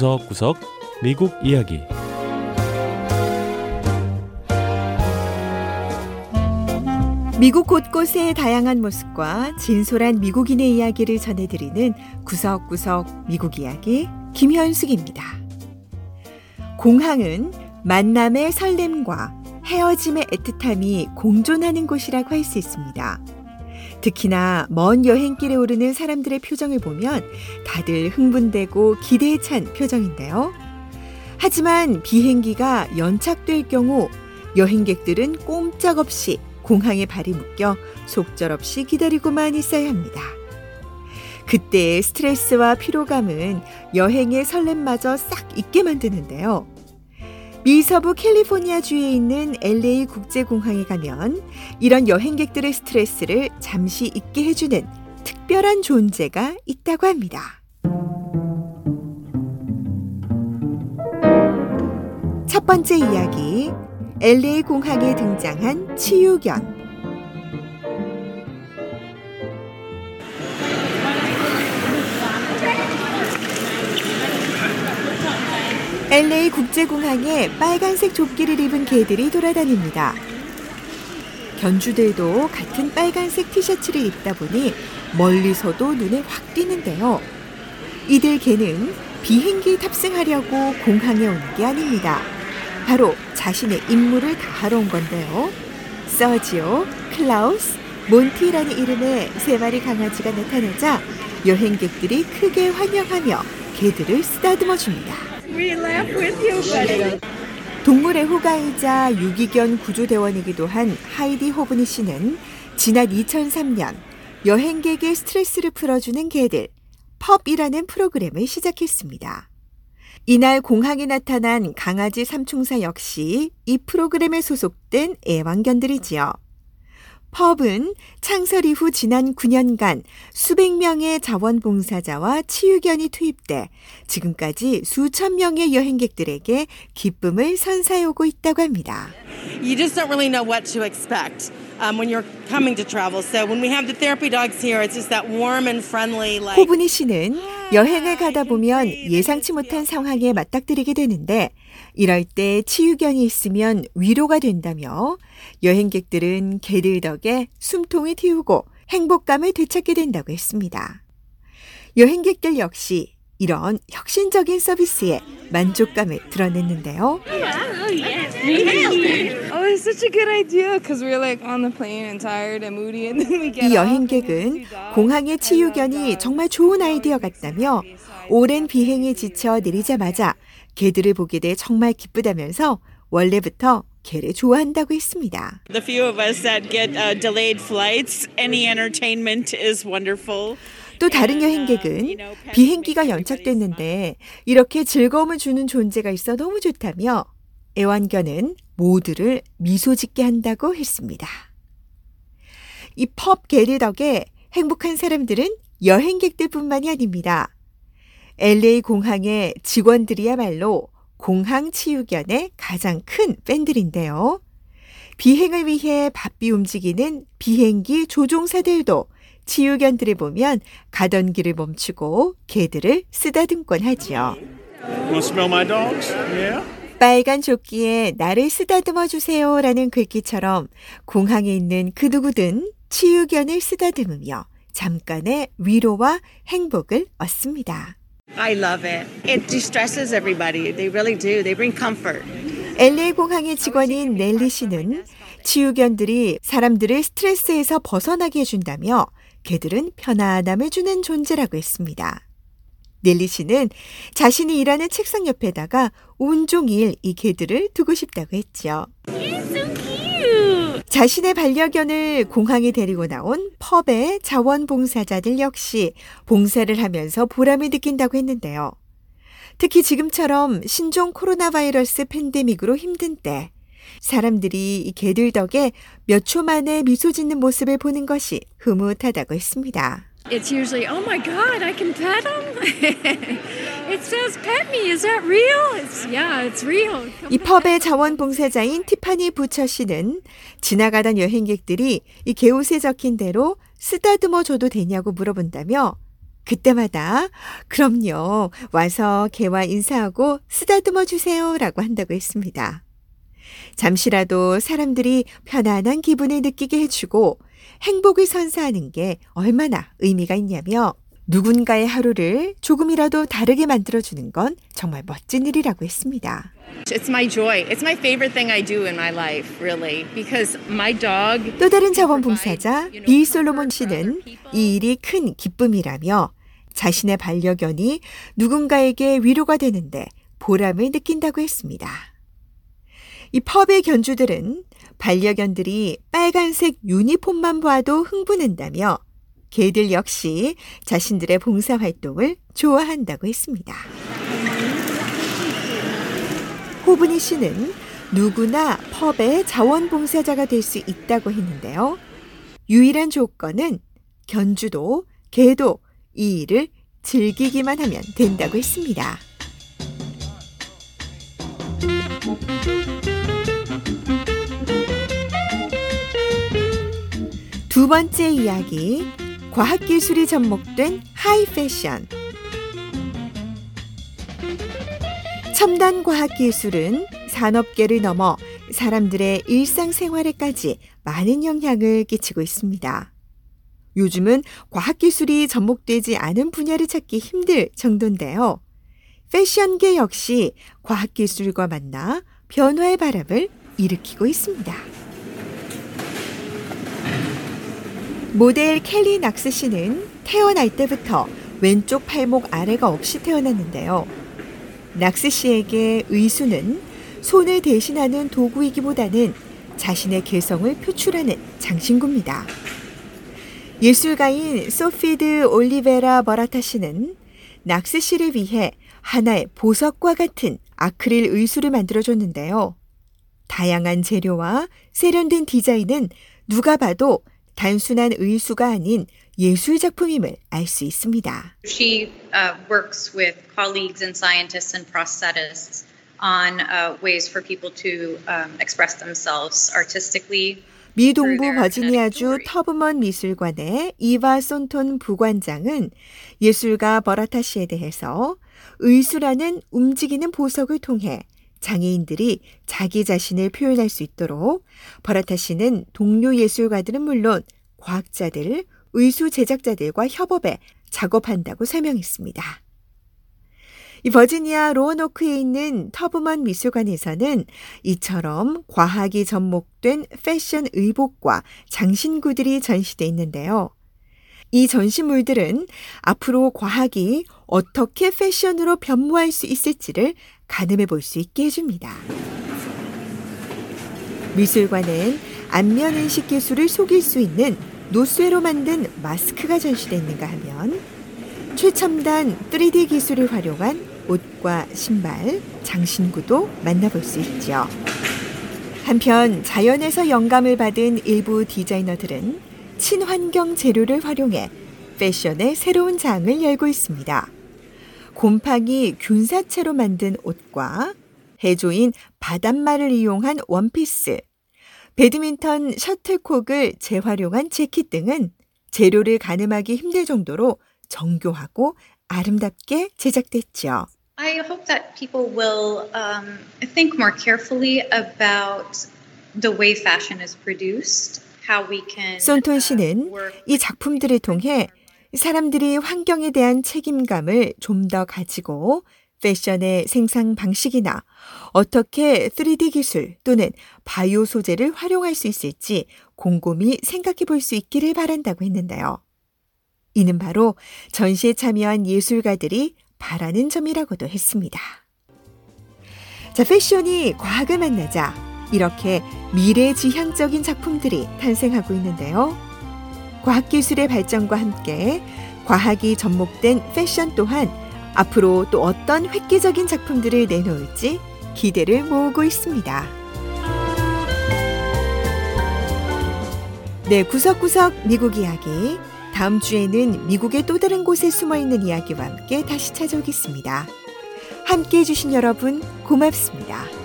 구석구석 미국 이야기 미국 곳곳의 다양한 모습과 진솔한 미국인의 이야기를 전해드리는 구석구석 미국 이야기 김현숙입니다. 공항은 만남의 설렘과 헤어짐의 애틋함이 공존하는 곳이라고 할 수 있습니다. 특히나 먼 여행길에 오르는 사람들의 표정을 보면 다들 흥분되고 기대에 찬 표정인데요. 하지만 비행기가 연착될 경우 여행객들은 꼼짝없이 공항에 발이 묶여 속절없이 기다리고만 있어야 합니다. 그때의 스트레스와 피로감은 여행의 설렘마저 싹 잊게 만드는데요. 미서부 캘리포니아 주에 있는 LA 국제공항에 가면 이런 여행객들의 스트레스를 잠시 잊게 해주는 특별한 존재가 있다고 합니다. 첫 번째 이야기, LA 공항에 등장한 치유견. LA 국제공항에 빨간색 조끼를 입은 개들이 돌아다닙니다. 견주들도 같은 빨간색 티셔츠를 입다 보니 멀리서도 눈에 확 띄는데요. 이들 개는 비행기 탑승하려고 공항에 온 게 아닙니다. 바로 자신의 임무를 다하러 온 건데요. 서지오, 클라우스, 몬티라는 이름의 세 마리 강아지가 나타나자 여행객들이 크게 환영하며 개들을 쓰다듬어 줍니다. 동물의 호가이자 유기견 구조대원이기도 한 하이디 호브니 씨는 지난 2003년 여행객의 스트레스를 풀어주는 개들 펍이라는 프로그램을 시작했습니다. 이날 공항에 나타난 강아지 삼총사 역시 이 프로그램에 소속된 애완견들이지요. 펍은 창설 이후 지난 9년간 수백 명의 자원봉사자와 치유견이 투입돼 지금까지 수천 명의 여행객들에게 기쁨을 선사해 오고 있다고 합니다. You just don't really know what to expect um, when you're coming to travel. So when we have the therapy dogs here, it's just that warm and friendly like 호분이 씨는 여행을 가다 보면 예상치 못한 상황에 맞닥뜨리게 되는데 이럴 때 치유견이 있으면 위로가 된다며 여행객들은 개들 덕에 숨통이 틔우고 행복감을 되찾게 된다고 했습니다. 여행객들 역시 이런 혁신적인 서비스에 만족감을 드러냈는데요. Oh, it's such a good idea because we're like on the plane and tired and moody, and then we get 이 여행객은. 공항의 치유견이 정말 좋은 아이디어 같다며 오랜 비행에 지쳐 내리자마자 개들을 보게 돼 정말 기쁘다면서 원래부터 개를 좋아한다고 했습니다. The few of us that get uh, delayed flights, any entertainment is wonderful. 또 다른 여행객은 비행기가 연착됐는데 이렇게 즐거움을 주는 존재가 있어 너무 좋다며 애완견은 모두를 미소 짓게 한다고 했습니다. 이펍 개들 덕에 행복한 사람들은 여행객들뿐만이 아닙니다. LA 공항의 직원들이야말로 공항 치유견의 가장 큰 팬들인데요. 비행을 위해 바삐 움직이는 비행기 조종사들도 치유견들을 보면 가던 길을 멈추고 개들을 쓰다듬곤 하지요. 빨간 조끼에 나를 쓰다듬어 주세요라는 글귀처럼 공항에 있는 그 누구든 치유견을 쓰다듬으며 잠깐의 위로와 행복을 얻습니다. I love it. It distresses everybody. They really do. They bring comfort. LA 공항의 직원인 넬리 씨는 치유견들이 사람들을 스트레스에서 벗어나게 해준다며 개들은 편안함을 주는 존재라고 했습니다. 넬리 씨는 자신이 일하는 책상 옆에다가 온종일 이 개들을 두고 싶다고 했죠. 자신의 반려견을 공항에 데리고 나온 펍의 자원봉사자들 역시 봉사를 하면서 보람을 느낀다고 했는데요. 특히 지금처럼 신종 코로나 바이러스 팬데믹으로 힘든 때 사람들이 이 개들 덕에 몇 초 만에 미소 짓는 모습을 보는 것이 흐뭇하다고 했습니다. It's usually, oh my God, I can pet him. it says pet me. Is that real? It's yeah, it's real. 이 펍의 자원봉사자인 티파니 부처 씨는 지나가던 여행객들이 이 개옷에 적힌 대로 쓰다듬어 줘도 되냐고 물어본다며 그때마다 그럼요. 와서 개와 인사하고 쓰다듬어 주세요. 라고 한다고 했습니다. 잠시라도 사람들이 편안한 기분을 느끼게 해주고 행복을 선사하는 게 얼마나 의미가 있냐며 누군가의 하루를 조금이라도 다르게 만들어주는 건 정말 멋진 일이라고 했습니다. It's my joy. It's my favorite thing I do in my life, really, because my dog. 또 다른 자원봉사자 비 솔로몬 씨는 이 일이 큰 기쁨이라며 자신의 반려견이 누군가에게 위로가 되는데 보람을 느낀다고 했습니다. 이 펍의 견주들은 반려견들이 빨간색 유니폼만 봐도 흥분한다며 개들 역시 자신들의 봉사 활동을 좋아한다고 했습니다. 호브니 씨는 누구나 펍의 자원봉사자가 될 수 있다고 했는데요. 유일한 조건은 견주도 개도 이 일을 즐기기만 하면 된다고 했습니다. 두 번째 이야기, 과학기술이 접목된 하이 패션. 첨단 과학기술은 산업계를 넘어 사람들의 일상생활에까지 많은 영향을 끼치고 있습니다. 요즘은 과학기술이 접목되지 않은 분야를 찾기 힘들 정도인데요. 패션계 역시 과학기술과 만나 변화의 바람을 일으키고 있습니다. 모델 켈리 낙스 씨는 태어날 때부터 왼쪽 팔목 아래가 없이 태어났는데요. 낙스 씨에게 의수는 손을 대신하는 도구이기보다는 자신의 개성을 표출하는 장신구입니다. 예술가인 소피드 올리베라 버라타 씨는 낙스 씨를 위해 하나의 보석과 같은 아크릴 의수를 만들어줬는데요. 다양한 재료와 세련된 디자인은 누가 봐도 단순한 의수가 아닌 예술 작품임을 알 수 있습니다. She uh, works with colleagues and scientists and prosthetists on uh, ways for people to um, express themselves artistically. 미 동부 버지니아주 터브먼 미술관의 이바 손톤 부관장은 예술가 버라타 씨에 대해서 의수라는 움직이는 보석을 통해 장애인들이 자기 자신을 표현할 수 있도록 버라타 씨는 동료 예술가들은 물론 과학자들, 의수 제작자들과 협업해 작업한다고 설명했습니다. 이 버지니아 로어노크에 있는 터브먼 미술관에서는 이처럼 과학이 접목된 패션 의복과 장신구들이 전시돼 있는데요. 이 전시물들은 앞으로 과학이 어떻게 패션으로 변모할 수 있을지를 가늠해 볼 수 있게 해줍니다. 미술관은 안면 인식 기술을 속일 수 있는 노쇠로 만든 마스크가 전시되어 있는가 하면 최첨단 3D 기술을 활용한 옷과 신발, 장신구도 만나볼 수 있죠. 한편 자연에서 영감을 받은 일부 디자이너들은 친환경 재료를 활용해 패션의 새로운 장을 열고 있습니다. 곰팡이 균사체로 만든 옷과 해조인 바닷말을 이용한 원피스, 배드민턴 셔틀콕을 재활용한 재킷 등은 재료를 가늠하기 힘들 정도로 정교하고 아름답게 제작됐죠. I hope that people will um, think more carefully about the way fashion is produced, how we can. 손톤 씨는 이 작품들을 통해 사람들이 환경에 대한 책임감을 좀 더 가지고 패션의 생산 방식이나 어떻게 3D 기술 또는 바이오 소재를 활용할 수 있을지 곰곰이 생각해 볼 수 있기를 바란다고 했는데요. 이는 바로 전시에 참여한 예술가들이 바라는 점이라고도 했습니다. 자, 패션이 과학을 만나자 이렇게 미래 지향적인 작품들이 탄생하고 있는데요. 과학기술의 발전과 함께 과학이 접목된 패션 또한 앞으로 또 어떤 획기적인 작품들을 내놓을지 기대를 모으고 있습니다. 네, 구석구석 미국 이야기. 다음 주에는 미국의 또 다른 곳에 숨어 있는 이야기와 함께 다시 찾아오겠습니다. 함께 해주신 여러분 고맙습니다.